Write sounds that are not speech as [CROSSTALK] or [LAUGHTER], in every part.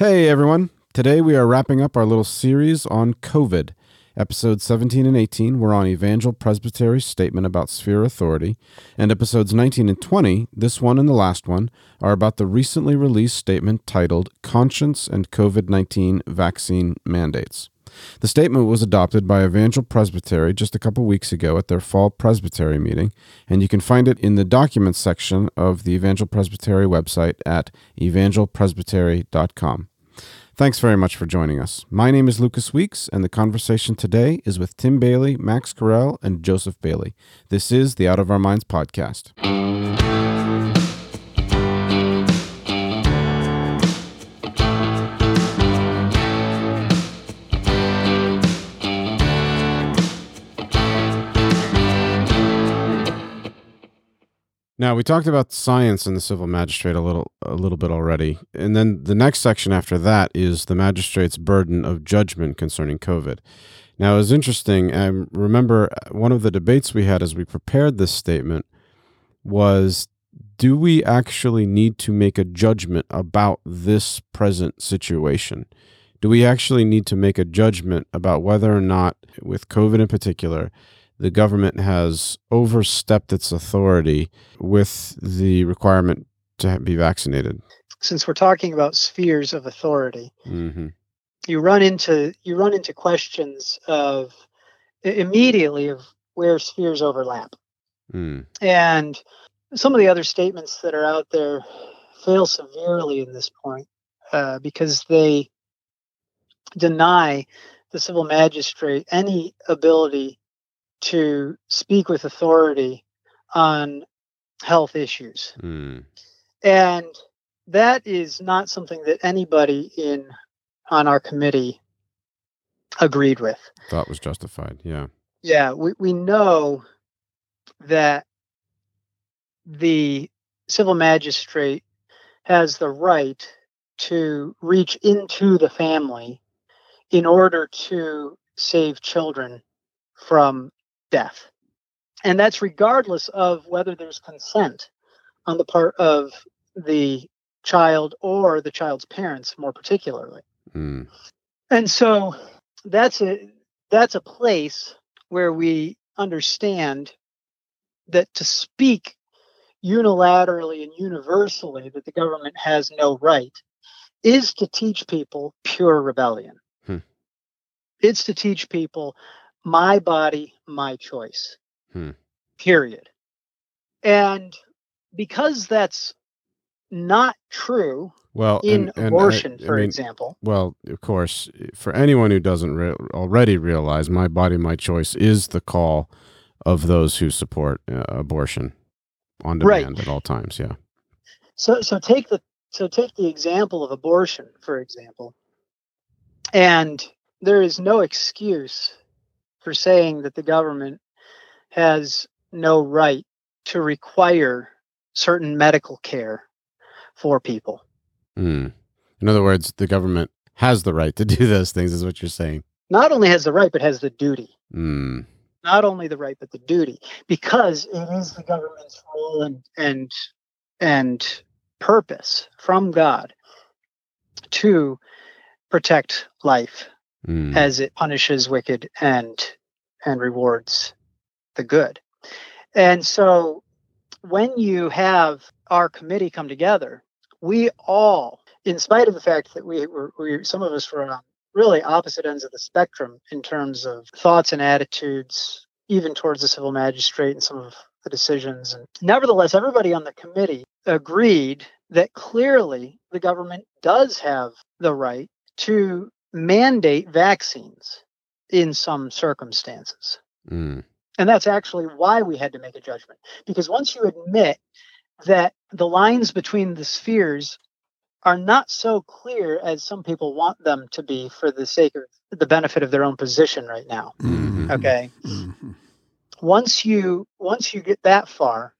Hey everyone. Today we are wrapping up our little series on COVID. Episodes 17 and 18 were on Evangel Presbytery's statement about sphere authority, and episodes 19 and 20, this one and the last one, are about the recently released statement titled Conscience and COVID 19 Vaccine Mandates. The statement was adopted by Evangel Presbytery just a couple weeks ago at their fall presbytery meeting, and you can find it in the documents section of the Evangel Presbytery website at evangelpresbytery.com. Thanks very much for joining us. My name is Lucas Weeks, and the conversation today is with Tim Bayly, Max Carell, and Joseph Bayly. This is the Out of Our Minds podcast. Now we talked about science and the civil magistrate a little a little bit already, and then the next section after that is the magistrate's burden of judgment concerning COVID. Now, it was interesting. I remember uh, one of the debates we had as we prepared this statement was do we actually need to make a judgment about this present situation? Do we actually need to make a judgment about whether or not, with COVID in particular, the government has overstepped its authority with the requirement to be vaccinated. Since we're talking about spheres of authority, mm-hmm. you run into you run into questions of immediately of where spheres overlap, mm. and some of the other statements that are out there fail severely in this point uh, because they deny the civil magistrate any ability to speak with authority on health issues. Mm. And that is not something that anybody in on our committee agreed with. Thought was justified. Yeah. Yeah, we, we know that the civil magistrate has the right to reach into the family in order to save children from death. And that's regardless of whether there's consent on the part of the child or the child's parents, more particularly. Mm. And so that's a that's a place where we understand that to speak unilaterally and universally that the government has no right is to teach people pure rebellion. Hmm. It's to teach people my body, my choice. Hmm. Period. And because that's not true well in and, abortion, and I, for mean, example. Well, of course, for anyone who doesn't re- already realize, my body, my choice is the call of those who support uh, abortion on demand right. at all times. Yeah. So, so take the so take the example of abortion, for example, and there is no excuse for saying that the government has no right to require certain medical care for people. Mm. In other words, the government has the right to [LAUGHS] do those things, is what you're saying. Not only has the right, but has the duty. Mm. Not only the right, but the duty, because it is the government's role and and and purpose from God to protect life mm. as it punishes wicked and and rewards the good. And so when you have our committee come together, we all, in spite of the fact that we were, we, some of us were on really opposite ends of the spectrum in terms of thoughts and attitudes, even towards the civil magistrate and some of the decisions. And nevertheless, everybody on the committee agreed that clearly the government does have the right to mandate vaccines in some circumstances. Mm. And that's actually why we had to make a judgment. Because once you admit that the lines between the spheres are not so clear as some people want them to be for the sake of the benefit of their own position right now. Mm-hmm. Okay. Mm-hmm. Once you once you get that far,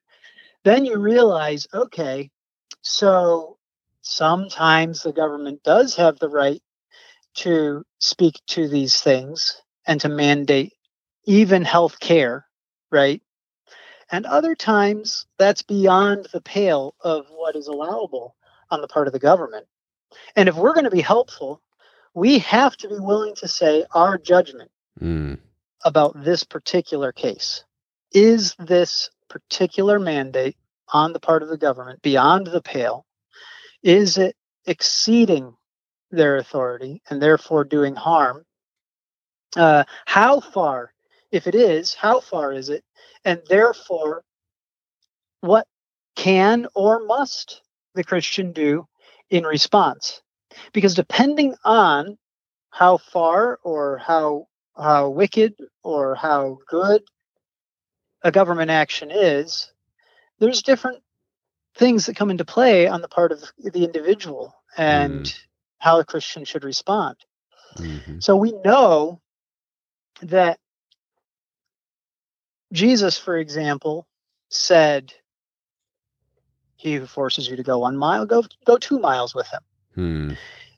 then you realize, okay, so sometimes the government does have the right to speak to these things and to mandate even health care, right? And other times that's beyond the pale of what is allowable on the part of the government. And if we're going to be helpful, we have to be willing to say our judgment Mm. about this particular case. Is this particular mandate on the part of the government beyond the pale? Is it exceeding their authority and therefore doing harm? Uh, how far, if it is, how far is it? And therefore, what can or must the Christian do in response? Because depending on how far or how how wicked or how good a government action is, there's different things that come into play on the part of the individual and how a Christian should respond. Mhm. So we know that Jesus, for example, said, "He who forces you to go one mile, go go two miles with him." Hmm.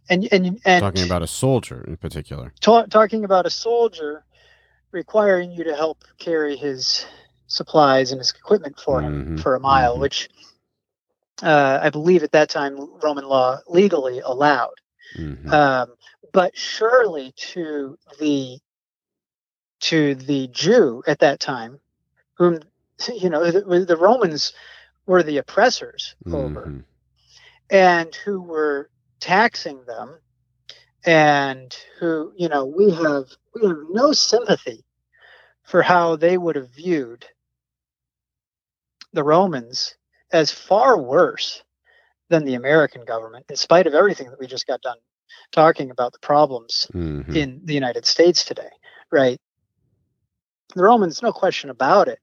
And and and Talking about a soldier in particular. ta- talking about a soldier requiring you to help carry his supplies and his equipment for him Mhm, for a mile, mhm. which uh, I believe at that time Roman law legally allowed. Mhm. Um, but surely to the to the Jew at that time, whom [LAUGHS] you know the, the Romans were the oppressors over, Mhm. and who were taxing them and who you know we have we have no sympathy for how they would have viewed the Romans as far worse than the American government in spite of everything that we just got done talking about the problems Mhm. in the United States today right the Romans no question about it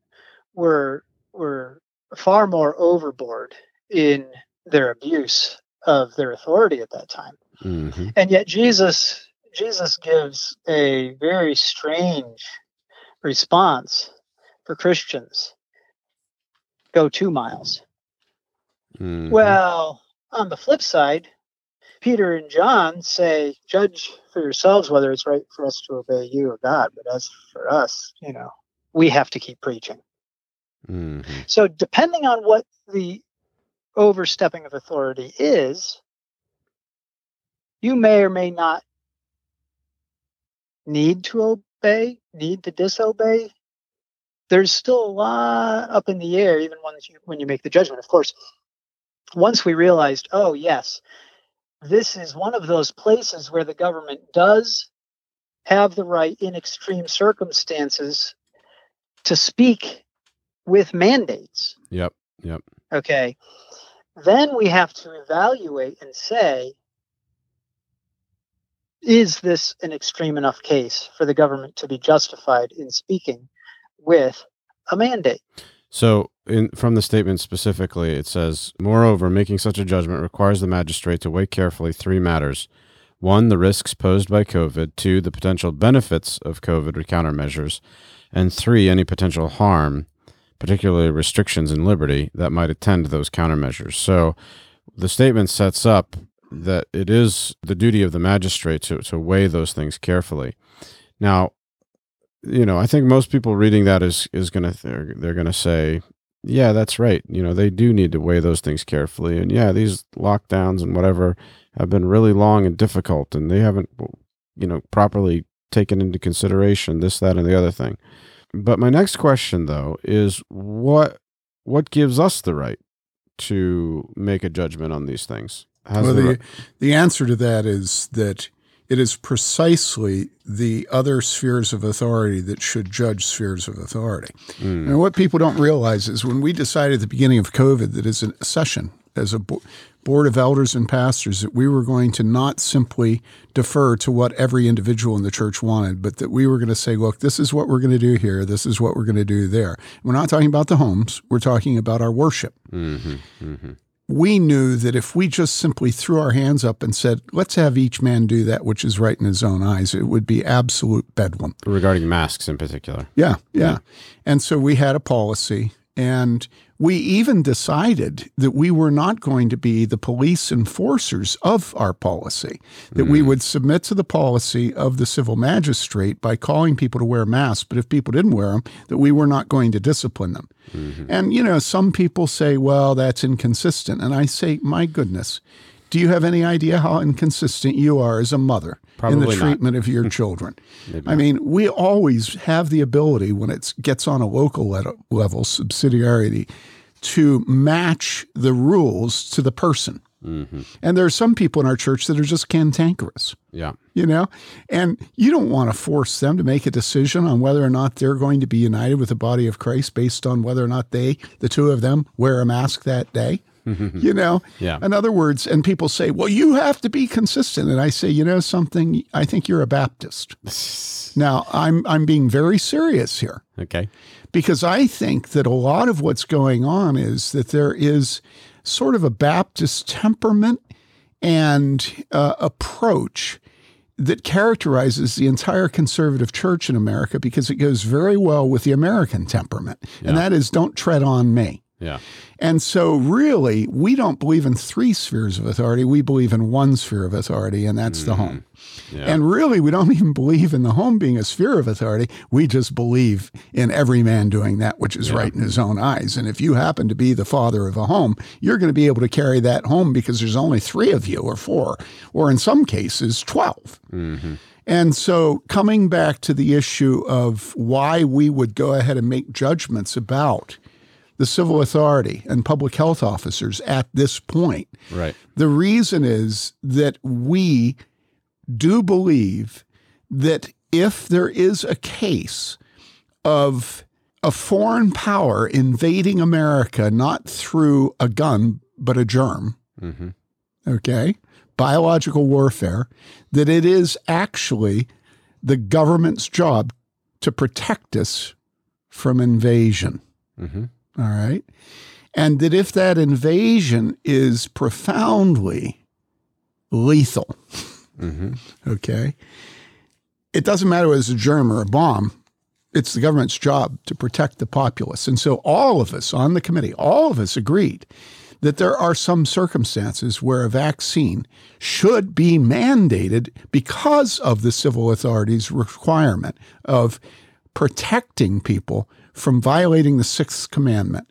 were were far more overboard in their abuse of their authority at that time Mhm. and yet jesus jesus gives a very strange response for christians go two miles Mhm. well on the flip side peter and john say judge for yourselves whether it's right for us to obey you or god but as for us you know we have to keep preaching Mhm. so depending on what the overstepping of authority is, you may or may not need to obey, need to disobey. There's still a lot up in the air, even when you when you make the judgment. Of course, once we realized, oh yes, this is one of those places where the government does have the right in extreme circumstances to speak with mandates Yep. Yep. okay then we have to evaluate and say is this an extreme enough case for the government to be justified in speaking with a mandate So, in, from the statement specifically, it says, Moreover, making such a judgment requires the magistrate to weigh carefully three matters. One, the risks posed by COVID. Two, the potential benefits of COVID countermeasures. And three, any potential harm, particularly restrictions in liberty, that might attend those countermeasures. So, the statement sets up that it is the duty of the magistrate to, to weigh those things carefully. Now, you know, I think most people reading that is is gonna they're, they're gonna say, yeah, that's right. You know, they do need to weigh those things carefully, and yeah, these lockdowns and whatever have been really long and difficult, and they haven't, you know, properly taken into consideration this, that, and the other thing. But my next question, though, is what what gives us the right to make a judgment on these things? Has Well, the the, the answer to that is that it is precisely the other spheres of authority that should judge spheres of authority. Mm, And what people don't realize is when we decided at the beginning of COVID that as a session, as a bo- board of elders and pastors, that we were going to not simply defer to what every individual in the church wanted, but that we were going to say, look, this is what we're going to do here, this is what we're going to do there. We're not talking about the homes, we're talking about our worship Mm-hmm, mhm. We knew that if we just simply threw our hands up and said, let's have each man do that which is right in his own eyes, it would be absolute bedlam. regarding masks in particular. Yeah, yeah. And so we had a policy, and we even decided that we were not going to be the police enforcers of our policy, that we mm. would submit to the policy of the civil magistrate by calling people to wear masks. But if people didn't wear them, that we were not going to discipline them. Mm-hmm. And, you know, some people say, well, that's inconsistent. And I say, my goodness, Do you have any idea how inconsistent you are as a mother in Probably the not. treatment of your [LAUGHS] children? I mean, we always have the ability when it gets on a local le- level, subsidiarity, to match the rules to the person. Mm-hmm. And there are some people in our church that are just cantankerous, Yeah. you know, and you don't want to force them to make a decision on whether or not they're going to be united with the body of Christ based on whether or not they, the two of them, wear a mask that day. [LAUGHS] you know, Yeah. in other words, and people say, well, you have to be consistent. And I say, you know something, I think you're a Baptist. [LAUGHS] Now, I'm, I'm being very serious here Okay. because I think that a lot of what's going on is that there is sort of a Baptist temperament and uh, approach that characterizes the entire conservative church in America because it goes very well with the American temperament. And that is don't tread on me. Yeah. And so, really, we don't believe in three spheres of authority. We believe in one sphere of authority, and that's the mm-hmm. home. Yeah. And really, we don't [LAUGHS] even believe in the home being a sphere of authority. We just believe in every man doing that which is right in his own eyes. And if you happen to be the father of a home, you're going to be able to carry that home because there's only three of you, or four, or in some cases, 12. Mm-hmm. And so, coming back to the issue of why we would go ahead and make judgments about the civil authority and public health officers at this point, Right. the reason is that we do believe that if there is a case of a foreign power invading America, not through a gun, but a germ, Mhm. okay, biological warfare, that it is actually the government's job to protect us from invasion. hmm All right. And that if that invasion is profoundly lethal, hmm okay, it doesn't matter whether it's a germ or a bomb, it's the government's job to protect the populace. And so all of us on the committee, all of us agreed that there are some circumstances where a vaccine should be mandated because of the civil authorities' requirement of protecting people from violating the sixth commandment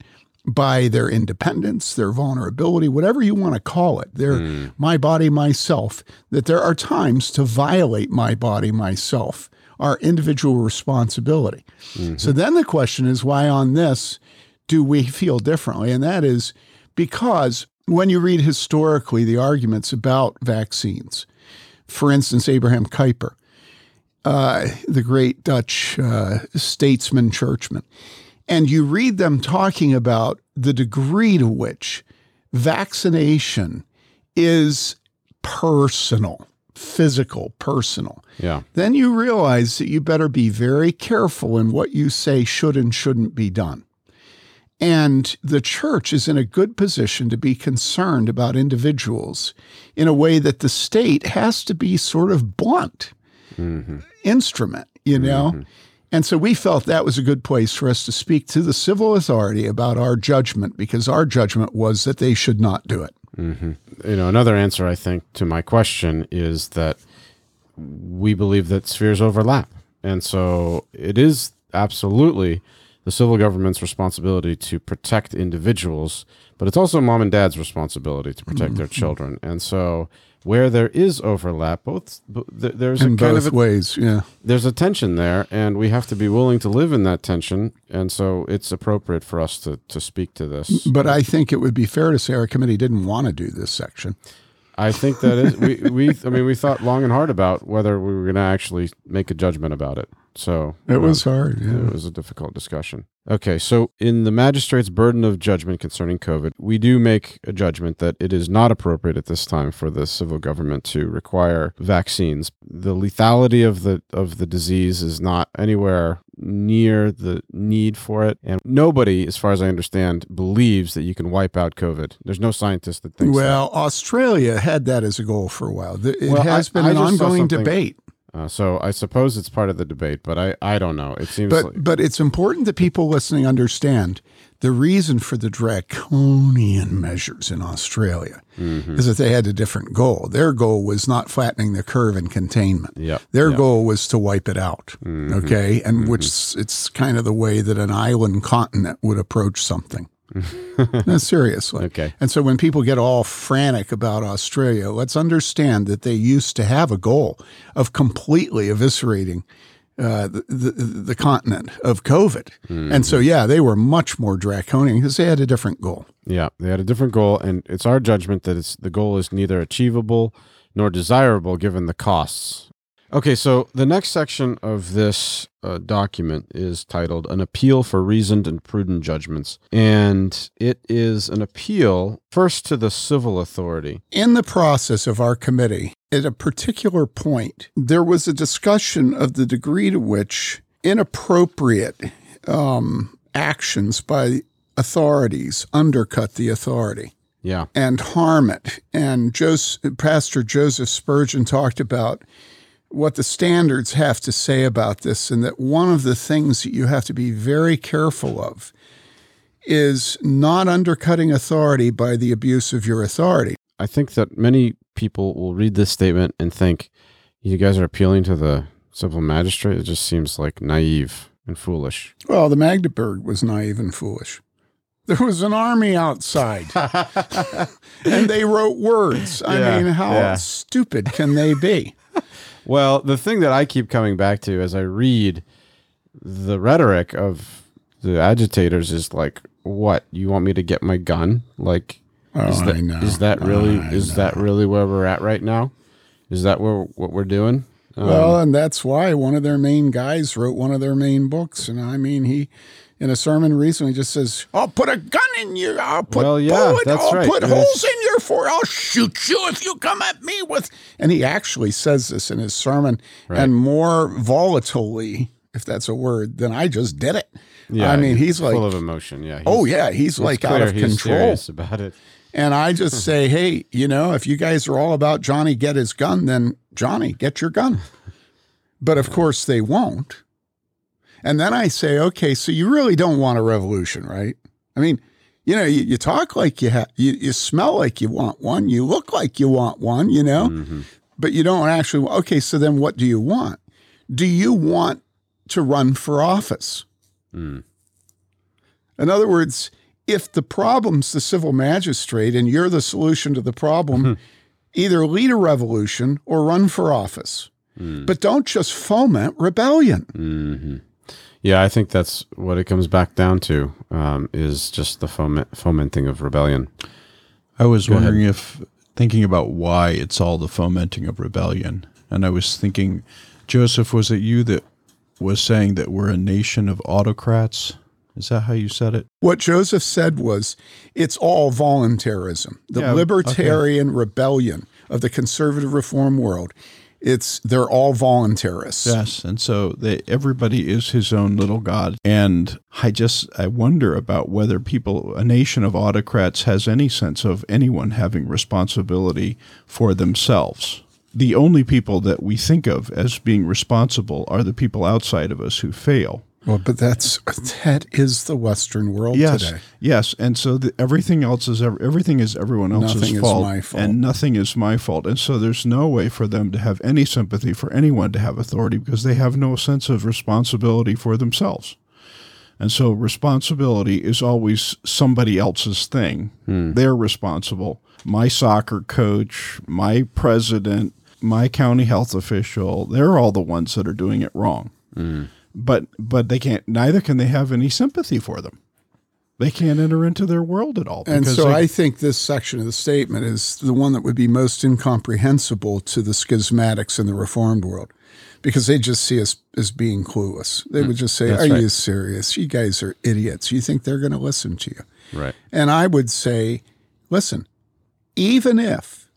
by their independence, their vulnerability, whatever you want to call it, their hmm. my body, myself, that there are times to violate my body, myself, our individual responsibility. Mm-hmm. So then the question is why on this do we feel differently? And that is because when you read historically the arguments about vaccines, for instance, Abraham Kuyper, uh, the great Dutch uh, statesman, churchman, and you read them talking about the degree to which vaccination is personal, physical, personal, Yeah. then you realize that you better be very careful in what you say should and shouldn't be done. And the church is in a good position to be concerned about individuals in a way that the state has to be sort of blunt instrument, you know? Mm-hmm. And so we felt that was a good place for us to speak to the civil authority about our judgment because our judgment was that they should not do it. Mm-hmm. You know, another answer I think to my question is that we believe that spheres overlap. And so it is absolutely the civil government's responsibility to protect individuals, but it's also mom and dad's responsibility to protect their mm-hmm. children. And so where there is overlap, both there's In a kind both of a, ways, yeah. there's a tension there, and we have to be willing to live in that tension. And so it's appropriate for us to to speak to this. But I think it would be fair to say our committee didn't want to do this section. I think that is we, we I mean we thought long and hard about whether we were going to actually make a judgment about it. So It was hard. Yeah. it was a difficult discussion. Okay, so in the magistrate's burden of judgment concerning COVID, we do make a judgment that it is not appropriate at this time for the civil government to require vaccines. The lethality of the of the disease is not anywhere near the need for it, and nobody, as far as I understand, believes that you can wipe out COVID. There's no scientist that thinks that. Well, Australia had that as a goal for a while. It Well, has I- been I an ongoing debate. Uh, so I suppose it's part of the debate, but I, I don't know. It seems But like but it's important that people listening understand the reason for the draconian measures in Australia Mm-hmm. is that they had a different goal. Their goal was not flattening the curve and containment. Yep, Their yep. goal was to wipe it out. Mhm. Okay, and which it's kind of the way that an island continent would approach something. [LAUGHS] no, seriously. Okay. And so when people get all frantic about Australia, let's understand that they used to have a goal of completely eviscerating uh, the, the, the continent of COVID. And so, yeah, they were much more draconian because they had a different goal. Yeah, they had a different goal, and it's our judgment that it's the goal is neither achievable nor desirable given the costs. Okay, so the next section of this uh, document is titled An Appeal for Reasoned and Prudent Judgments. And it is an appeal first to the civil authority. In the process of our committee, at a particular point, there was a discussion of the degree to which inappropriate um, actions by authorities undercut the authority Yeah. and harm it. And Joseph, Pastor Joseph Spurgeon talked about what the standards have to say about this, and that one of the things that you have to be very careful of is not undercutting authority by the abuse of your authority. I think that many people will read this statement and think, you guys are appealing to the civil magistrate. It just seems like naive and foolish. Well, the Magdeburg was naive and foolish. There was an army outside, [LAUGHS] and they wrote words. I Yeah, mean, how yeah. stupid can they be? Well, the thing that I keep coming back to as I read the rhetoric of the agitators is like, what? You want me to get my gun? Like, is Oh, that, I know. is that really I is that really where we're at right now? Is that where what we're doing? Um, Well, and that's why one of their main guys wrote one of their main books. And I mean, he, in a sermon recently, just says, I'll put a gun in you. I'll put Well, yeah, bullet. that's I'll right. put holes in your forehead. I'll shoot you if you come at me with. And he actually says this in his sermon, Right. and more volatilely, if that's a word, than I just did it. yeah, I mean, he's full like, of emotion. Yeah. oh, yeah, he's like out of he's control. about it. And I just hmm. say, hey, you know, if you guys are all about Johnny get his gun, then Johnny, get your gun. But of course they won't. And then I say, okay, so you really don't want a revolution, right? I mean, you know, you, you talk like you have, you, you smell like you want one, you look like you want one, you know, Mhm. but you don't actually. Okay, so then what do you want? Do you want to run for office? Mm. In other words, if the problem's the civil magistrate and you're the solution to the problem, either lead a revolution or run for office. But don't just foment rebellion. hmm Yeah, I think that's what it comes back down to um, is just the foment, fomenting of rebellion. I was Go ahead. wondering if thinking about why it's all the fomenting of rebellion, and I was thinking, Joseph, was it you that was saying that we're a nation of autocrats? Is that how you said it? What Joseph said was it's all voluntarism. The Yeah, libertarian rebellion of the conservative reform world, it's they're all voluntarists. Yes, and so they, everybody is his own little god, and I just I wonder about whether people, a nation of autocrats, has any sense of anyone having responsibility for themselves. The only people that we think of as being responsible are the people outside of us who fail. Well, but that's that is the Western world yes, today. yes, and so the, everything else is everything is everyone else's Nothing is fault, my fault. and nothing is my fault, and so there's no way for them to have any sympathy for anyone to have authority because they have no sense of responsibility for themselves, and so responsibility is always somebody else's thing. Hmm. They're responsible. My soccer coach, my president, my county health official, they're all the ones that are doing it wrong hmm. But but they can't neither can they have any sympathy for them they can't enter into their world at all And so they- I think this section of the statement is the one that would be most incomprehensible to the schismatics in the reformed world because they just see us as being clueless. They would just say, Are right. you serious? You guys are idiots. You think they're going to listen to you? Right. And I would say, Listen, even if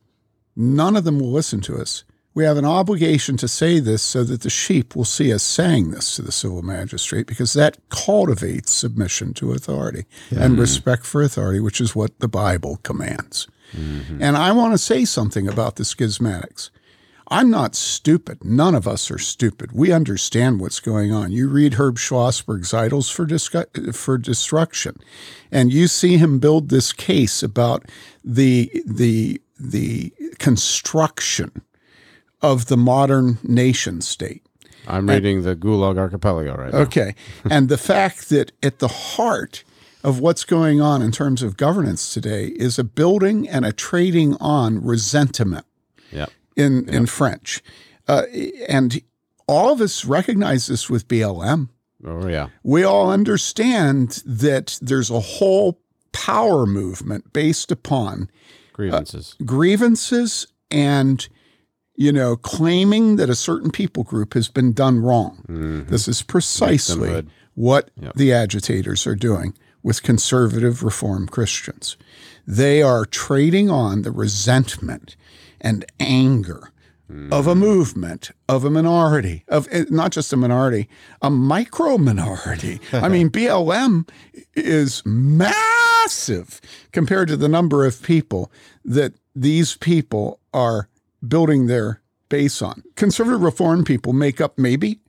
none of them will listen to us, we have an obligation to say this so that the sheep will see us saying this to the civil magistrate because that cultivates submission to authority and mm-hmm. respect for authority, which is what the Bible commands. Mm-hmm. And I want to say something about the schismatics. I'm not stupid. None of us are stupid. We understand what's going on. You read Herb Schlossberg's Idols for, Discu- for Destruction, and you see him build this case about the, the, the construction of the modern nation state. I'm reading the Gulag Archipelago right now. Okay. and the fact that at the heart of what's going on in terms of governance today is a building and a trading on resentment Yeah. in, in French. Uh, and all of us recognize this with BLM. Oh yeah. We all understand that there's a whole power movement based upon Grievances. grievances and you know claiming that a certain people group has been done wrong. This is precisely what Yep. the agitators are doing with conservative reform Christians. They are trading on the resentment and anger of a movement, of a minority, of eh, not just a minority, a micro minority. I mean, [LAUGHS] BLM is massive compared to the number of people that these people are building their base on. Conservative reform people make up maybe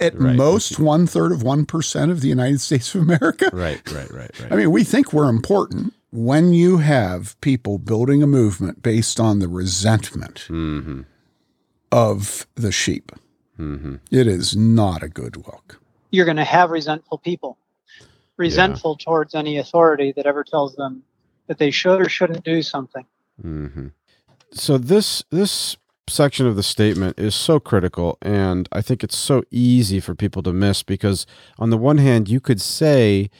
at Right. most one third of 1% of the United States of America. right. Right. Right. Right. [LAUGHS] I mean, we think we're important. When you have people building a movement based on the resentment mm-hmm. of the sheep, Mm-hmm. it is not a good look. You're going to have resentful people, resentful towards any authority that ever tells them that they should or shouldn't do something. hmm So this this section of the statement is so critical, and I think it's so easy for people to miss because on the one hand, you could say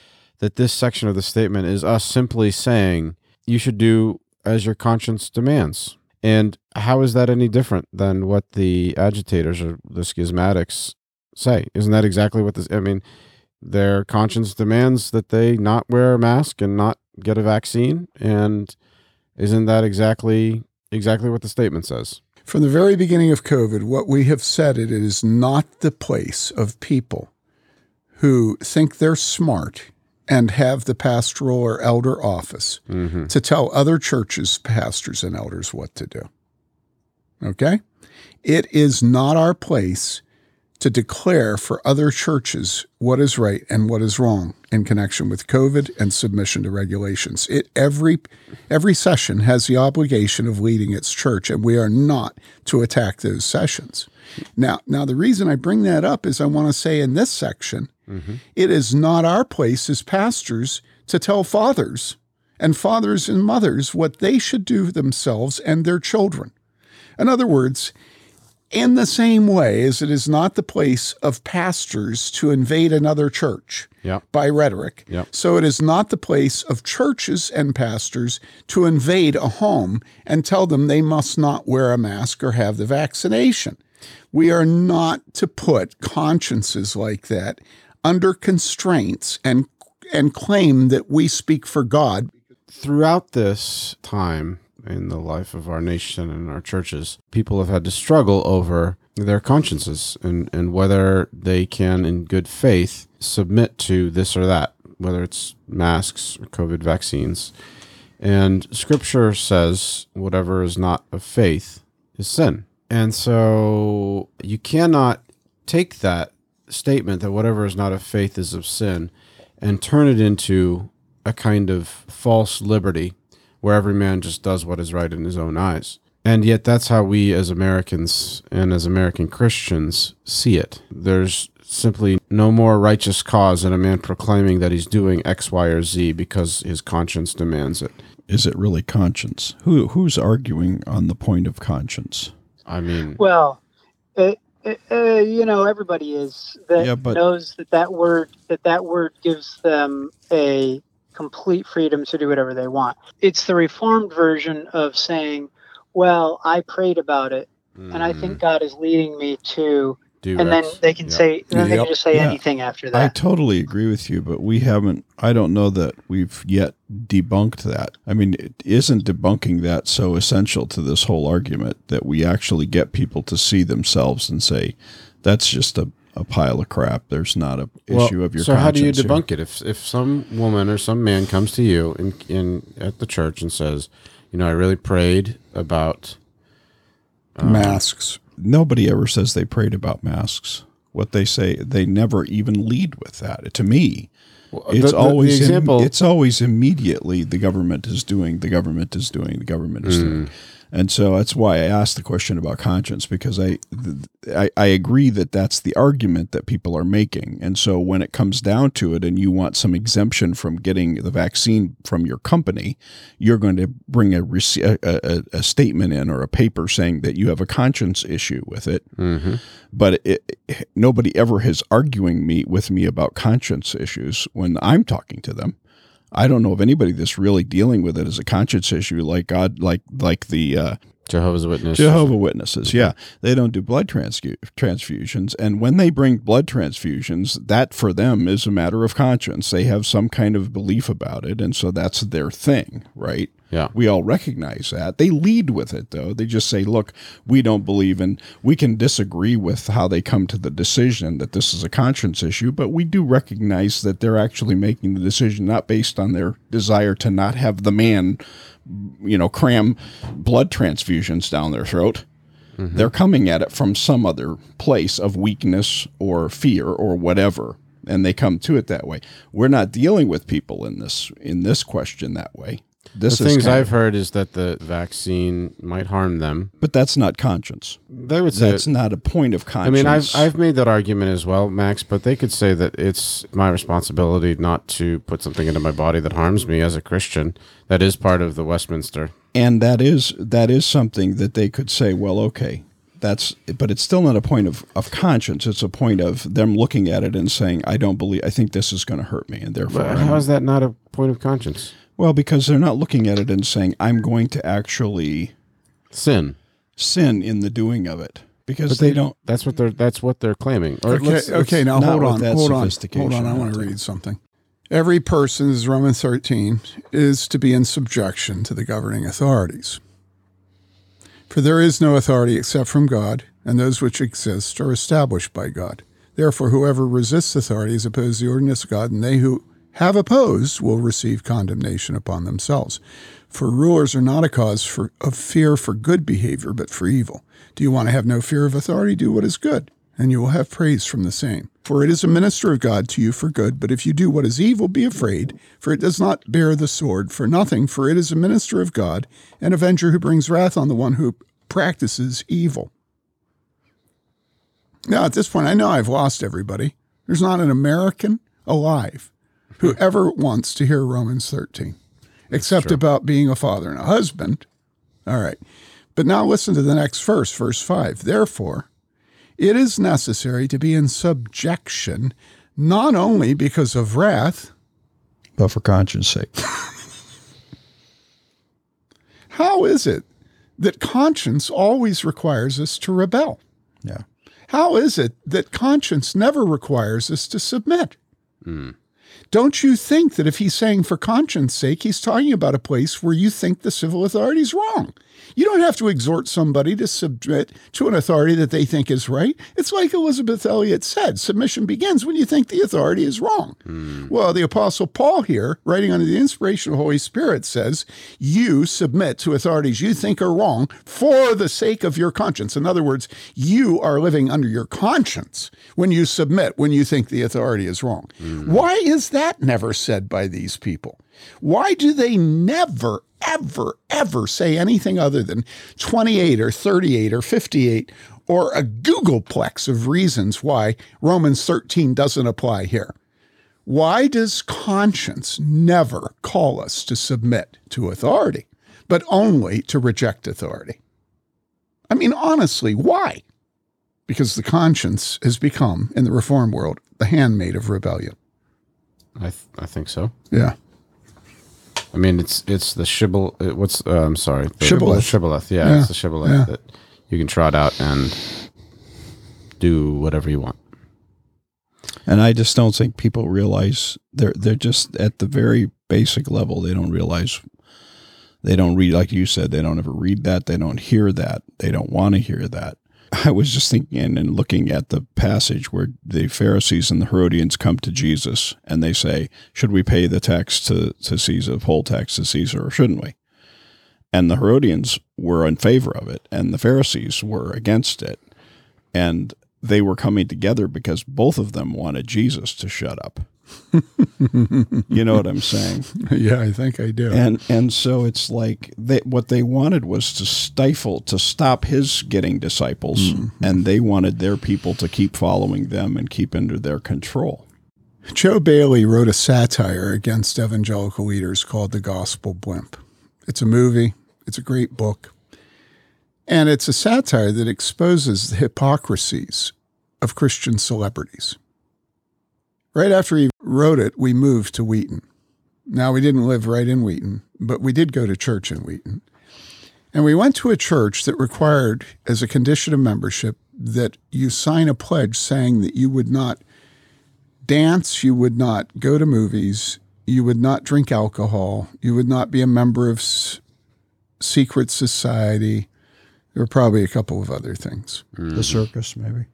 that this section of the statement is us simply saying you should do as your conscience demands. And how is that any different than what the agitators or the schismatics say? Isn't that exactly what this? I mean, their conscience demands that they not wear a mask and not get a vaccine, and isn't that exactly exactly what the statement says? From the very beginning of COVID, what we have said it is not the place of people who think they're smart and have the pastoral or elder office Mm-hmm. to tell other churches, pastors, and elders what to do. Okay? It is not our place to declare for other churches what is right and what is wrong in connection with COVID and submission to regulations. It every every session has the obligation of leading its church, and we are not to attack those sessions. Now, now the reason I bring that up is I want to say in this section, mm-hmm. it is not our place as pastors to tell fathers and fathers and mothers what they should do themselves and their children. In other words, in the same way as it is not the place of pastors to invade another church Yeah. by rhetoric, Yep. so it is not the place of churches and pastors to invade a home and tell them they must not wear a mask or have the vaccination. We are not to put consciences like that under constraints and and claim that we speak for God Throughout this time in the life of our nation and our churches, people have had to struggle over their consciences and, and whether they can, in good faith, submit to this or that, whether it's masks or COVID vaccines. And scripture says whatever is not of faith is sin. And so you cannot take that statement that whatever is not of faith is of sin and turn it into a kind of false liberty where every man just does what is right in his own eyes. And yet, that's how we as Americans and as American Christians see it. There's simply no more righteous cause than a man proclaiming that he's doing X, Y, or Z because his conscience demands it. Is it really conscience? Who who's arguing on the point of conscience? I mean, Well, uh, uh, uh, you know, everybody is that Yeah, but- knows that that word that that word gives them a complete freedom to do whatever they want. It's the reformed version of saying, "Well, I prayed about it, and I think mm-hmm. God is leading me to," do and then they can Yeah. say, and then they can just say Yeah. anything after that. I totally agree with you, but we haven't. I don't know that we've yet debunked that. I mean, it isn't debunking that so essential to this whole argument that we actually get people to see themselves and say, "That's just a, a pile of crap." There's not a Well, issue of your. so how do you conscience here." debunk it? If if some woman or some man comes to you in in at the church and says, you know, I really prayed about masks. Nobody ever says they prayed about masks. What they say, they never even lead with that. To me, Well, it's the- the- always the example. it's always immediately the government is doing the government is doing the government is Mm. doing And so that's why I asked the question about conscience because I, I I agree that that's the argument that people are making. And so when it comes down to it, and you want some exemption from getting the vaccine from your company, you're going to bring a, a, a, a statement in or a paper saying that you have a conscience issue with it. Mm-hmm. But it, nobody ever is arguing me with me about conscience issues when I'm talking to them. I don't know of anybody that's really dealing with it as a conscience issue, like God, like like the uh, Jehovah's Witnesses. Jehovah Witnesses, yeah, they don't do blood transfu- transfusions, and when they bring blood transfusions, that for them is a matter of conscience. They have some kind of belief about it, and so that's their thing, right? Yeah. We all recognize that. They lead with it, though. They just say, look, we don't believe in, we can disagree with how they come to the decision that this is a conscience issue, but we do recognize that they're actually making the decision not based on their desire to not have the man, you know, cram blood transfusions down their throat. Mm-hmm. They're coming at it from some other place of weakness or fear or whatever and they come to it that way. We're not dealing with people in this in this question that way. This the things I've of, heard is that the vaccine might harm them, but that's not conscience. They would say that's not a point of conscience. I mean, I've I've made that argument as well, Max. But they could say that it's my responsibility not to put something into my body that harms me as a Christian. That is part of the Westminster, and that is that is something that they could say. Well, okay, that's but it's still not a point of, of conscience it's a point of them looking at it and saying i don't believe i think this is going to hurt me and therefore but how is that not a point of conscience well, because they're not looking at it and saying, I'm going to actually sin sin in the doing of it. Because they, they, don't that's what they're that's what they're claiming. Or okay, let's, okay, now hold on, hold on. Hold on, I want to read something. Every person, is Romans 13, is to be in subjection to the governing authorities. For there is no authority except from God, and those which exist are established by God. Therefore, whoever resists authority is opposed to the ordinance of God, and they who have opposed will receive condemnation upon themselves. For rulers are not a cause for, of fear for good behavior, but for evil. Do you want to have no fear of authority? Do what is good, and you will have praise from the same. For it is a minister of God to you for good, but if you do what is evil, be afraid, for it does not bear the sword for nothing, for it is a minister of God, an avenger who brings wrath on the one who practices evil. Now, at this point, I know I've lost everybody. There's not an American alive whoever wants to hear Romans 13, except about being a father and a husband. All right. But now listen to the next verse, verse 5. Therefore, it is necessary to be in subjection, not only because of wrath, but for conscience sake. [LAUGHS] How is it that conscience always requires us to rebel? Yeah. How is it that conscience never requires us to submit? Mm. Don't you think that if he's saying for conscience sake, he's talking about a place where you think the civil authority is wrong? You don't have to exhort somebody to submit to an authority that they think is right. It's like Elisabeth Elliot said submission begins when you think the authority is wrong. Mm. Well, the Apostle Paul here, writing under the inspiration of the Holy Spirit, says, You submit to authorities you think are wrong for the sake of your conscience. In other words, you are living under your conscience when you submit when you think the authority is wrong. Mm. Why is that never said by these people? Why do they never, ever, ever say anything other than 28 or 38 or 58 or a googolplex of reasons why Romans 13 doesn't apply here? Why does conscience never call us to submit to authority, but only to reject authority? I mean, honestly, why? Because the conscience has become, in the reform world, the handmaid of rebellion. I, th- I think so. Yeah. I mean, it's it's the shibboleth. Uh, what's uh, I'm sorry, the shibboleth. Shibboleth. Yeah, yeah, it's the shibboleth yeah. that you can trot out and do whatever you want. And I just don't think people realize they're they're just at the very basic level. They don't realize they don't read like you said. They don't ever read that. They don't hear that. They don't want to hear that. I was just thinking and looking at the passage where the Pharisees and the Herodians come to Jesus and they say, Should we pay the tax to, to Caesar, the whole tax to Caesar, or shouldn't we? And the Herodians were in favor of it, and the Pharisees were against it. And they were coming together because both of them wanted Jesus to shut up. You know what I'm saying? [LAUGHS] yeah, I think I do. And and so it's like they, what they wanted was to stifle, to stop his getting disciples, mm-hmm. and they wanted their people to keep following them and keep under their control. Joe Bayly wrote a satire against evangelical leaders called The Gospel Blimp. It's a movie, it's a great book, and it's a satire that exposes the hypocrisies of Christian celebrities. Right after he wrote it, we moved to Wheaton. Now, we didn't live right in Wheaton, but we did go to church in Wheaton. And we went to a church that required, as a condition of membership, that you sign a pledge saying that you would not dance, you would not go to movies, you would not drink alcohol, you would not be a member of s- secret society. There were probably a couple of other things. Mm-hmm. The circus, maybe.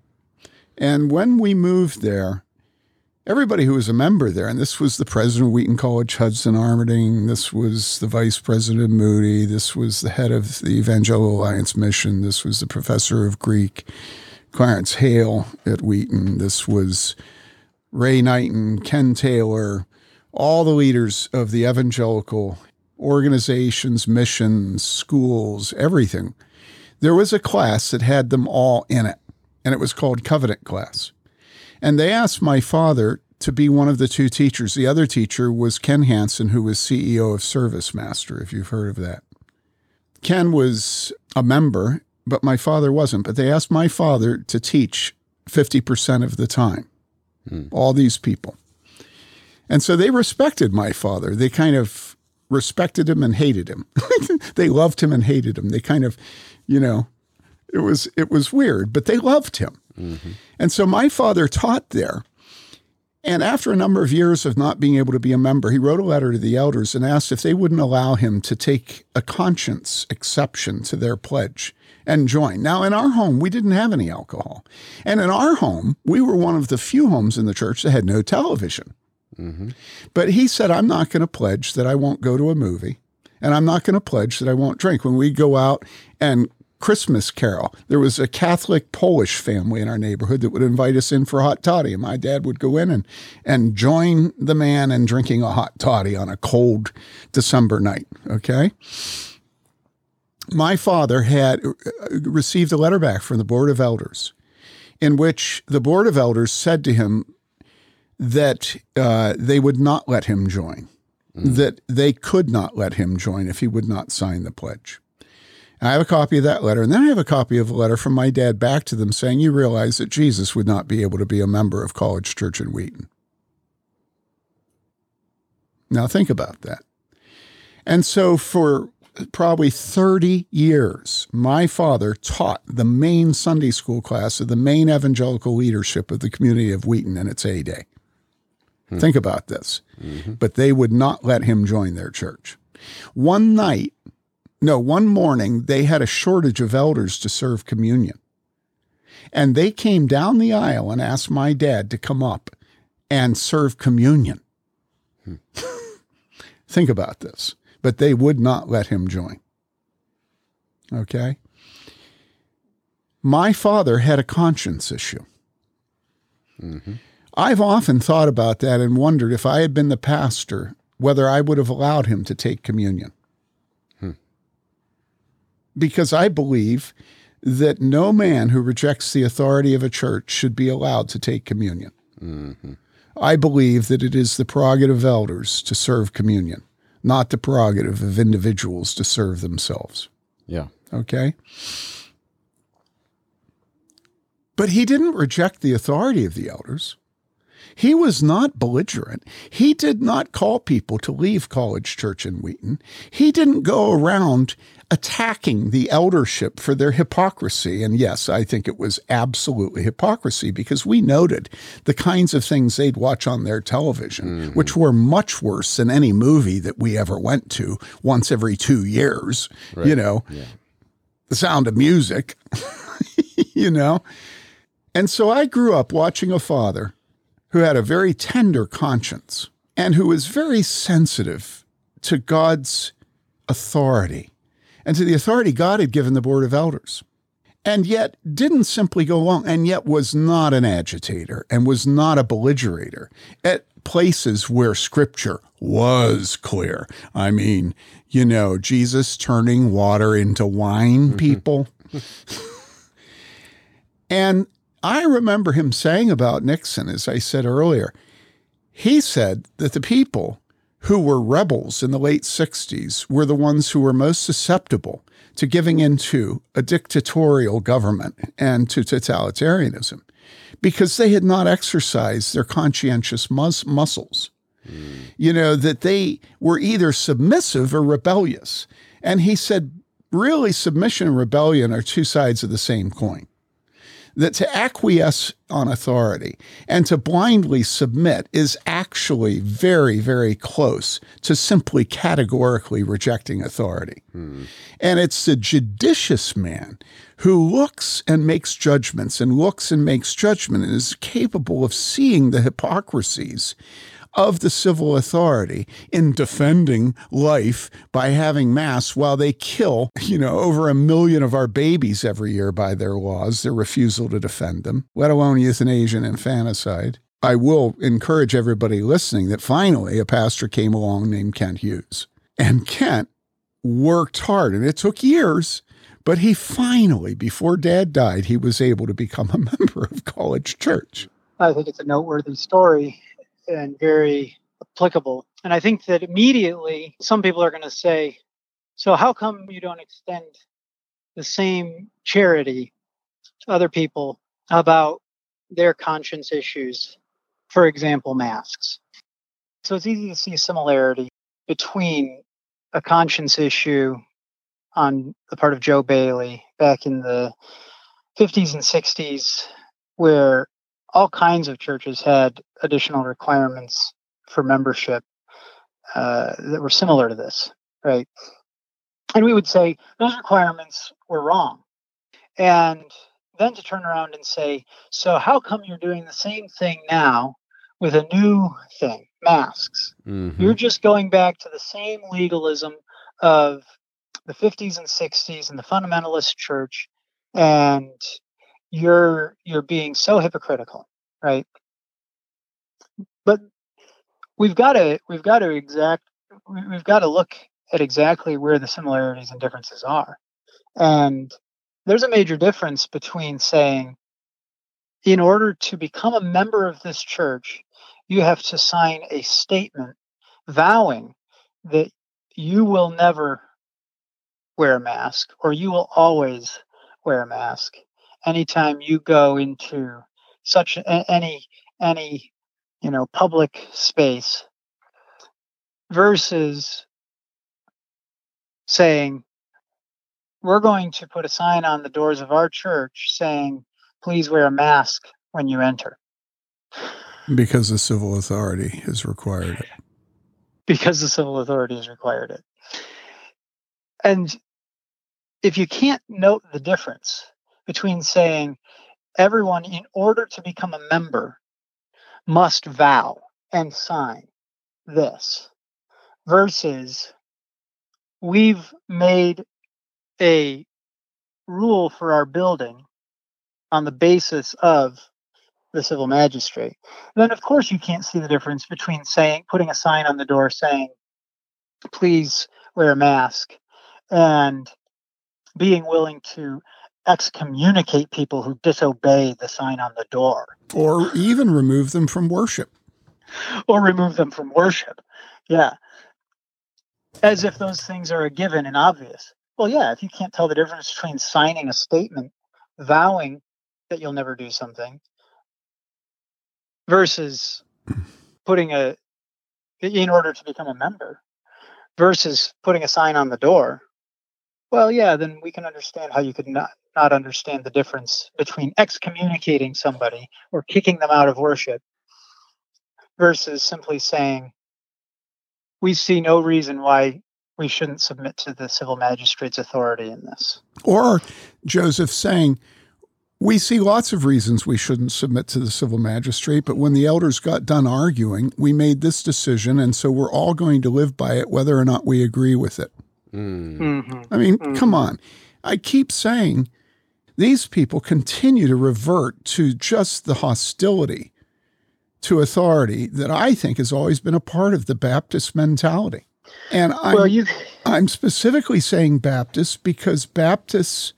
And when we moved there, everybody who was a member there, and this was the president of Wheaton College, Hudson Armerding, this was the vice president Moody, this was the head of the Evangelical Alliance Mission, this was the professor of Greek, Clarence Hale at Wheaton, this was Ray Knighton, Ken Taylor, all the leaders of the evangelical organizations, missions, schools, everything. There was a class that had them all in it, and it was called Covenant Class. And they asked my father to be one of the two teachers. The other teacher was Ken Hansen, who was CEO of Service Master, if you've heard of that. Ken was a member, but my father wasn't. But they asked my father to teach 50% of the time, hmm. all these people. And so they respected my father. They kind of respected him and hated him. [LAUGHS] they loved him and hated him. They kind of, you know, it was it was weird, but they loved him. And so my father taught there. And after a number of years of not being able to be a member, he wrote a letter to the elders and asked if they wouldn't allow him to take a conscience exception to their pledge and join. Now, in our home, we didn't have any alcohol. And in our home, we were one of the few homes in the church that had no television. Mm-hmm. But he said, I'm not going to pledge that I won't go to a movie. And I'm not going to pledge that I won't drink. When we go out and Christmas carol. There was a Catholic Polish family in our neighborhood that would invite us in for hot toddy. And my dad would go in and, and join the man in drinking a hot toddy on a cold December night. Okay. My father had uh, received a letter back from the Board of Elders in which the Board of Elders said to him that uh, they would not let him join, mm. that they could not let him join if he would not sign the pledge. I have a copy of that letter. And then I have a copy of a letter from my dad back to them saying, You realize that Jesus would not be able to be a member of College Church in Wheaton. Now think about that. And so for probably 30 years, my father taught the main Sunday school class of the main evangelical leadership of the community of Wheaton in its heyday. Hmm. Think about this. Mm-hmm. But they would not let him join their church. One night, no, one morning they had a shortage of elders to serve communion. And they came down the aisle and asked my dad to come up and serve communion. Hmm. [LAUGHS] Think about this. But they would not let him join. Okay? My father had a conscience issue. Mm-hmm. I've often thought about that and wondered if I had been the pastor, whether I would have allowed him to take communion because I believe that no man who rejects the authority of a church should be allowed to take communion. Mm-hmm. I believe that it is the prerogative of elders to serve communion, not the prerogative of individuals to serve themselves. Yeah. Okay? But he didn't reject the authority of the elders. He was not belligerent. He did not call people to leave College Church in Wheaton. He didn't go around attacking the eldership for their hypocrisy. And yes, I think it was absolutely hypocrisy because we noted the kinds of things they'd watch on their television, mm-hmm. which were much worse than any movie that we ever went to once every two years. Right. You know, yeah. the sound of music, [LAUGHS] you know. And so I grew up watching a father who had a very tender conscience and who was very sensitive to God's authority and to the authority God had given the Board of Elders. And yet didn't simply go along, and yet was not an agitator and was not a belligerator. At places where scripture was clear. I mean, you know, Jesus turning water into wine, mm-hmm. people. [LAUGHS] and I remember him saying about Nixon, as I said earlier, he said that the people who were rebels in the late 60s were the ones who were most susceptible to giving into a dictatorial government and to totalitarianism because they had not exercised their conscientious mus- muscles. Mm. You know, that they were either submissive or rebellious. And he said, really, submission and rebellion are two sides of the same coin that to acquiesce on authority and to blindly submit is actually very, very close to simply categorically rejecting authority. Hmm. And it's the judicious man who looks and makes judgments and looks and makes judgment and is capable of seeing the hypocrisies of the civil authority in defending life by having mass while they kill, you know, over a million of our babies every year by their laws, their refusal to defend them, let alone euthanasia and infanticide. I will encourage everybody listening that finally a pastor came along named Kent Hughes. And Kent worked hard, and it took years, but he finally, before dad died, he was able to become a [LAUGHS] member of College Church. I think it's a noteworthy story and very applicable. And I think that immediately some people are going to say, so how come you don't extend the same charity to other people about their conscience issues? For example, masks. So it's easy to see a similarity between a conscience issue on the part of Joe Bayly back in the 50s and 60s, where all kinds of churches had additional requirements for membership uh, that were similar to this, right? And we would say those requirements were wrong. And then to turn around and say, so how come you're doing the same thing now with a new thing, masks? Mm-hmm. You're just going back to the same legalism of the 50s and 60s and the fundamentalist church and you're you're being so hypocritical right? But we've got to we've got to exact we've got to look at exactly where the similarities and differences are. And there's a major difference between saying in order to become a member of this church you have to sign a statement vowing that you will never wear a mask or you will always wear a mask anytime you go into such any any you know public space versus saying we're going to put a sign on the doors of our church saying please wear a mask when you enter because the civil authority has required it. Because the civil authority has required it. And if you can't note the difference between saying everyone, in order to become a member, must vow and sign this versus we've made a rule for our building on the basis of the civil magistrate. Then of course you can't see the difference between saying putting a sign on the door saying please wear a mask and being willing to excommunicate people who disobey the sign on the door. Or even remove them from worship. Or remove them from worship. Yeah. As if those things are a given and obvious. Well, yeah, if you can't tell the difference between signing a statement, vowing that you'll never do something, versus putting a, in order to become a member, versus putting a sign on the door, well, yeah, then we can understand how you could not not understand the difference between excommunicating somebody or kicking them out of worship versus simply saying, we see no reason why we shouldn't submit to the civil magistrate's authority in this. Or Joseph saying, we see lots of reasons we shouldn't submit to the civil magistrate, but when the elders got done arguing, we made this decision, and so we're all going to live by it whether or not we agree with it. Mm. Mm-hmm. I mean, mm-hmm. come on. I keep saying these people continue to revert to just the hostility to authority that I think has always been a part of the Baptist mentality. And I'm, well, you I'm specifically saying Baptists because Baptists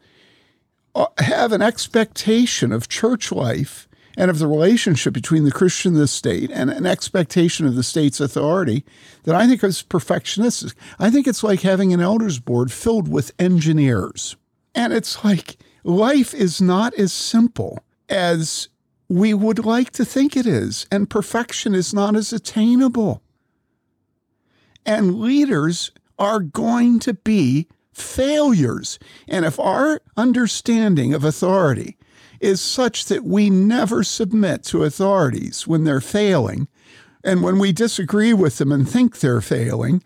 uh, have an expectation of church life and of the relationship between the Christian and the state and an expectation of the state's authority that I think is perfectionistic. I think it's like having an elders board filled with engineers. And it's like life is not as simple as we would like to think it is, and perfection is not as attainable. And leaders are going to be failures. And if our understanding of authority is such that we never submit to authorities when they're failing, and when we disagree with them and think they're failing,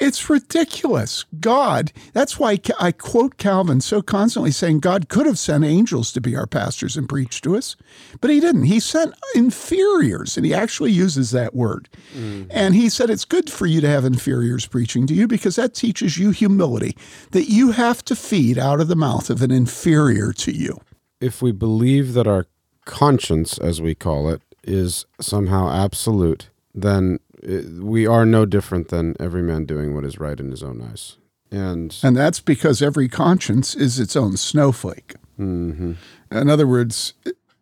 it's ridiculous. God, that's why I quote Calvin so constantly saying God could have sent angels to be our pastors and preach to us, but he didn't. He sent inferiors, and he actually uses that word. Mm-hmm. And he said it's good for you to have inferiors preaching to you because that teaches you humility, that you have to feed out of the mouth of an inferior to you. If we believe that our conscience, as we call it, is somehow absolute, then we are no different than every man doing what is right in his own eyes. And and that's because every conscience is its own snowflake. Mm-hmm. In other words,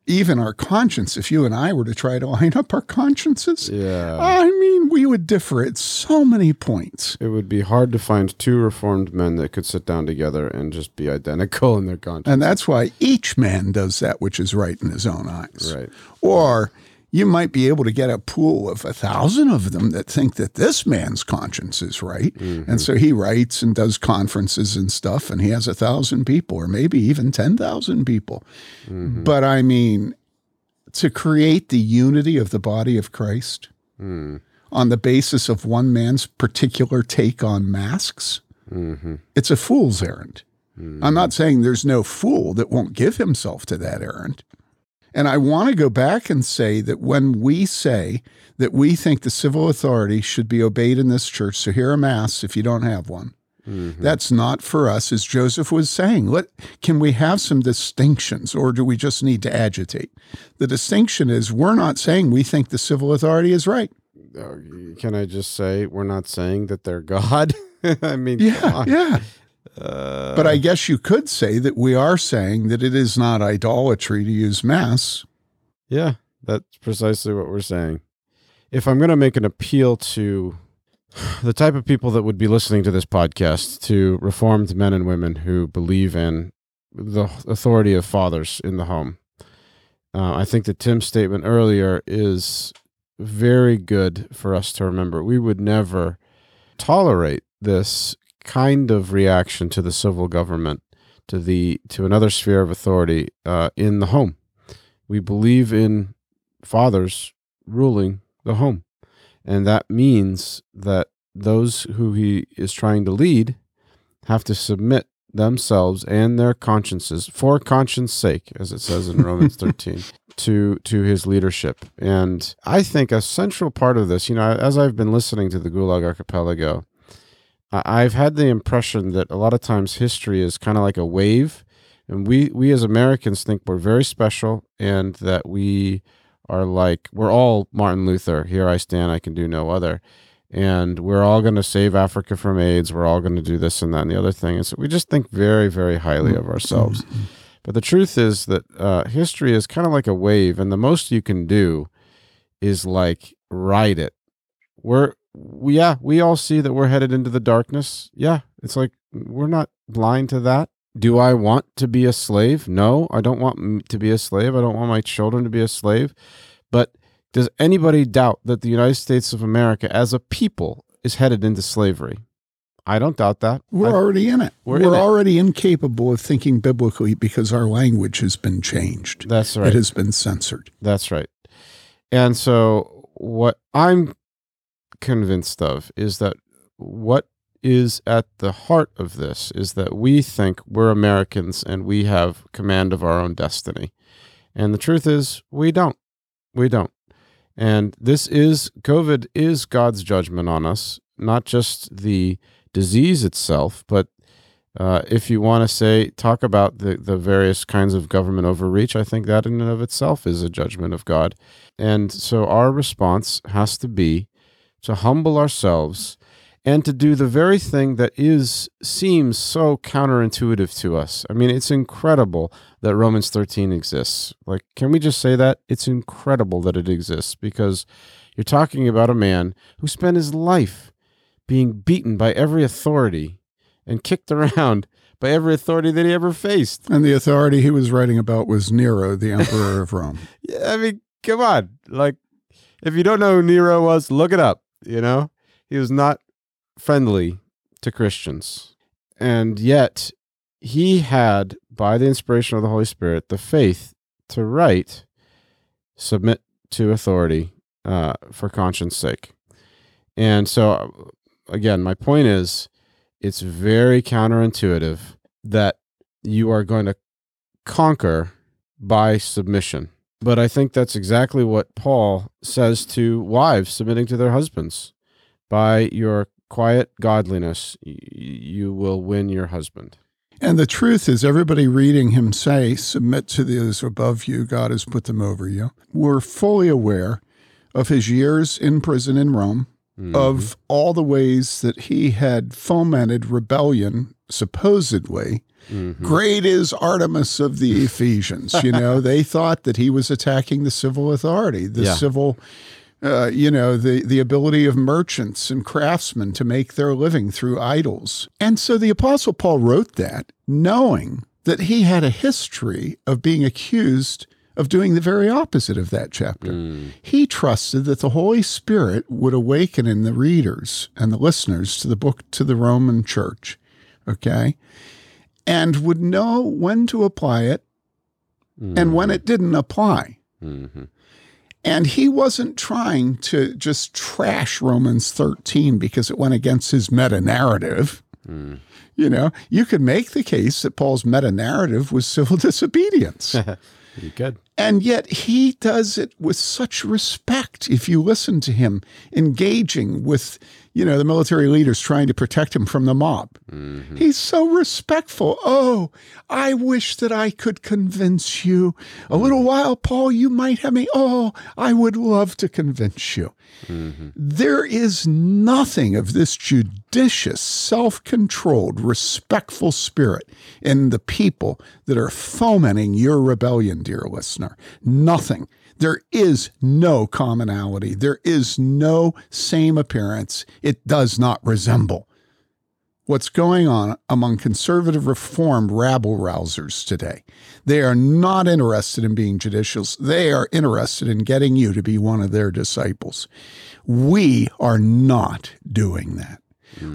even our conscience, if you and I were to try to line up our consciences, yeah. I mean, we would differ at so many points. It would be hard to find two reformed men that could sit down together and just be identical in their conscience. And that's why each man does that which is right in his own eyes. Right. Or you might be able to get a pool of a thousand of them that think that this man's conscience is right. Mm-hmm. And so he writes and does conferences and stuff, and he has a thousand people, or maybe even 10,000 people. Mm-hmm. But I mean, to create the unity of the body of Christ mm. on the basis of one man's particular take on masks, mm-hmm. it's a fool's errand. I'm not saying there's no fool that won't give himself to that errand. And I want to go back and say that when we say that we think the civil authority should be obeyed in this church, so hear a mass if you don't have one. Mm-hmm. That's not for us, as Joseph was saying. Let, can we have some distinctions or do we just need to agitate? The distinction is we're not saying we think the civil authority is right. Uh, Can I just say we're not saying that they're [LAUGHS] God? [LAUGHS] I mean, Yeah, yeah. But I guess you could say that we are saying that it is not idolatry to use mass. Yeah, that's precisely what we're saying. If I'm going to make an appeal to the type of people that would be listening to this podcast, to reformed men and women who believe in the authority of fathers in the home, uh, I think that Tim's statement earlier is very good for us to remember. We would never tolerate this kind of reaction to the civil government, to the to another sphere of authority uh, in the home. We believe in fathers ruling the home, and that means that those who he is trying to lead have to submit themselves and their consciences for conscience sake as it says in Romans [LAUGHS] 13 to to his leadership and i think a central part of this you know as i've been listening to the gulag archipelago I've had the impression that a lot of times history is kind of like a wave, and we we as Americans think we're very special, and that we are like we're all Martin Luther. Here I stand, I can do no other, and we're all going to save Africa from AIDS. We're all going to do this and that and the other thing, and so we just think very very highly of ourselves. But the truth is that uh, history is kind of like a wave, and the most you can do is like ride it. We're we, yeah, we all see that we're headed into the darkness. Yeah, it's like we're not blind to that. Do I want to be a slave? No, I don't want to be a slave. I don't want my children to be a slave. But does anybody doubt that the United States of America as a people is headed into slavery? I don't doubt that. We're I- already in it. We're We're, in it. already incapable of thinking biblically because our language has been changed. that's right. It has been censored. That's right. And so, what I'm convinced of is that what is at the heart of this is that we think we're Americans and we have command of our own destiny. And the truth is, we don't. We don't. And this is, COVID is God's judgment on us, not just the disease itself, but Uh, if you want to say talk about the, the various kinds of government overreach, I think that in and of itself is a judgment of God. And so our response has to be to humble ourselves and to do the very thing that is seems so counterintuitive to us. I mean, it's incredible that Romans 13 exists. Like, can we just say that? It's incredible that it exists because you're talking about a man who spent his life being beaten by every authority and kicked [LAUGHS] around by every authority that he ever faced. And the authority he was writing about was Nero, the emperor of Rome. [LAUGHS] Yeah, I mean, come on. Like, if you don't know who Nero was, look it up. You know, he was not friendly to Christians. And yet, he had, by the inspiration of the Holy Spirit, the faith to write, submit to authority uh, for conscience sake. And so, again, my point is it's very counterintuitive that you are going to conquer by submission. But I think that's exactly what Paul says to wives submitting to their husbands. By your quiet godliness, you will win your husband. And the truth is, everybody reading him say, Submit to those above you, God has put them over you. We're fully aware of his years in prison in Rome, mm-hmm. of all the ways that he had fomented rebellion, supposedly. Mm-hmm. Great is Artemis of the [LAUGHS] Ephesians. You know, they thought that he was attacking the civil authority, the yeah. civil uh, you know, the, the ability of merchants and craftsmen to make their living through idols. And so the Apostle Paul wrote that knowing that he had a history of being accused of doing the very opposite of that chapter. Mm. He trusted that the Holy Spirit would awaken in the readers and the listeners to the book to the Roman church, okay, and would know when to apply it mm. and when it didn't apply. Mm-hmm. And he wasn't trying to just trash Romans 13 because it went against his meta narrative. Mm. You know, you could make the case that Paul's meta narrative was civil [LAUGHS] disobedience. [LAUGHS] you could. And yet he does it with such respect. If you listen to him engaging with, you know, the military leaders trying to protect him from the mob, mm-hmm. he's so respectful. Oh, I wish that I could convince you. A little while, Paul, you might have me. Oh, I would love to convince you. Mm-hmm. There is nothing of this judicious, self controlled, respectful spirit in the people that are fomenting your rebellion, dear listener. Nothing. There is no commonality. There is no same appearance. It does not resemble what's going on among conservative reformed rabble rousers today. They are not interested in being judicious. They are interested in getting you to be one of their disciples. We are not doing that.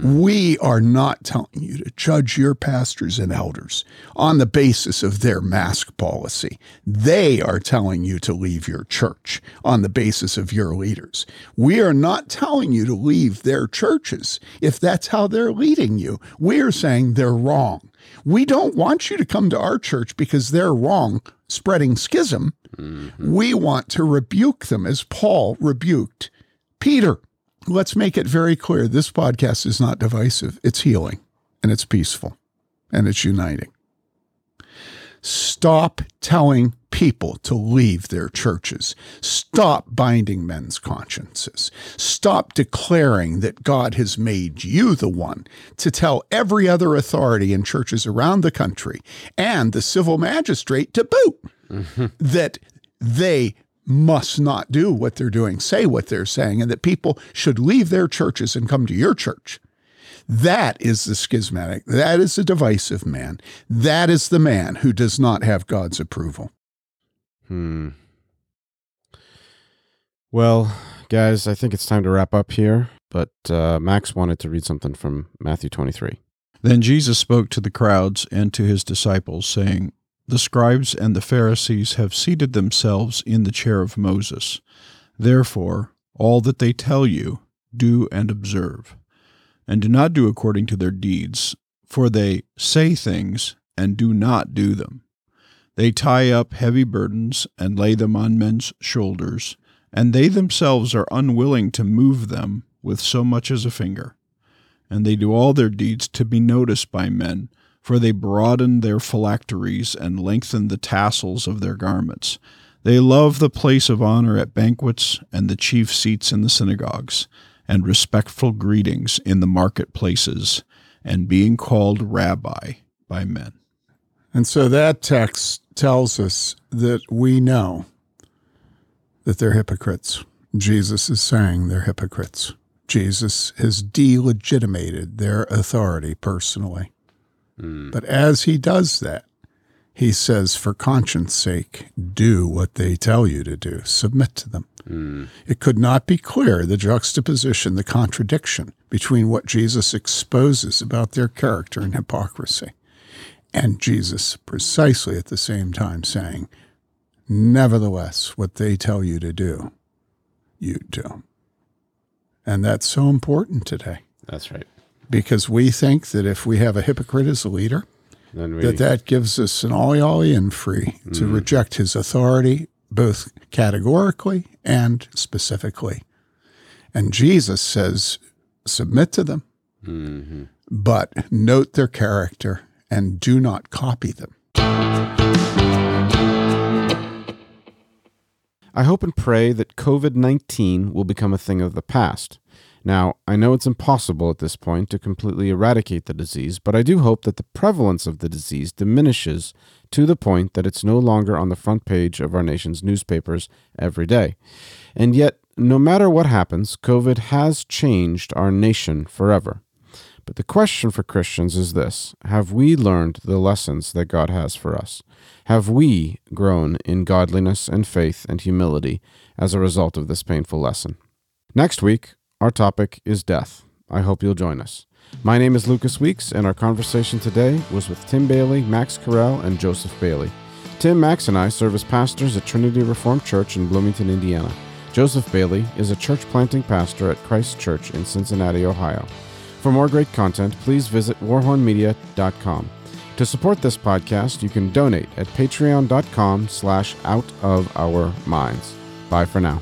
We are not telling you to judge your pastors and elders on the basis of their mask policy. They are telling you to leave your church on the basis of your leaders. We are not telling you to leave their churches if that's how they're leading you. We are saying they're wrong. We don't want you to come to our church because they're wrong, spreading schism. Mm-hmm. We want to rebuke them as Paul rebuked Peter let's make it very clear this podcast is not divisive, it's healing and it's peaceful and it's uniting. Stop telling people to leave their churches. Stop binding men's consciences. Stop declaring that God has made you the one to tell every other authority in churches around the country and the civil magistrate to boot mm-hmm. that they must not do what they're doing, say what they're saying, and that people should leave their churches and come to your church. That is the schismatic. That is the divisive man. That is the man who does not have God's approval. Hmm. Well, guys, I think it's time to wrap up here. But uh, Max wanted to read something from Matthew 23. Then Jesus spoke to the crowds and to his disciples, saying, the scribes and the Pharisees have seated themselves in the chair of Moses. Therefore, all that they tell you, do and observe. And do not do according to their deeds, for they say things and do not do them. They tie up heavy burdens and lay them on men's shoulders, and they themselves are unwilling to move them with so much as a finger. And they do all their deeds to be noticed by men for they broaden their phylacteries and lengthen the tassels of their garments. They love the place of honor at banquets and the chief seats in the synagogues, and respectful greetings in the marketplaces, and being called rabbi by men. And so that text tells us that we know that they're hypocrites. Jesus is saying they're hypocrites. Jesus has delegitimated their authority personally. Mm. But as he does that, he says, for conscience sake, do what they tell you to do, submit to them. Mm. It could not be clear the juxtaposition, the contradiction between what Jesus exposes about their character and hypocrisy, and Jesus precisely at the same time saying, Nevertheless, what they tell you to do, you do. And that's so important today. That's right. Because we think that if we have a hypocrite as a leader, we, that that gives us an ollie ollie and free mm. to reject his authority, both categorically and specifically. And Jesus says, submit to them, mm-hmm. but note their character and do not copy them. I hope and pray that COVID 19 will become a thing of the past. Now, I know it's impossible at this point to completely eradicate the disease, but I do hope that the prevalence of the disease diminishes to the point that it's no longer on the front page of our nation's newspapers every day. And yet, no matter what happens, COVID has changed our nation forever. But the question for Christians is this Have we learned the lessons that God has for us? Have we grown in godliness and faith and humility as a result of this painful lesson? Next week, our topic is death. I hope you'll join us. My name is Lucas Weeks, and our conversation today was with Tim Bayly, Max Carell, and Joseph Bayly. Tim, Max, and I serve as pastors at Trinity Reformed Church in Bloomington, Indiana. Joseph Bayly is a church planting pastor at Christ Church in Cincinnati, Ohio. For more great content, please visit warhornmedia.com. To support this podcast, you can donate at patreon.com slash out of our minds. Bye for now.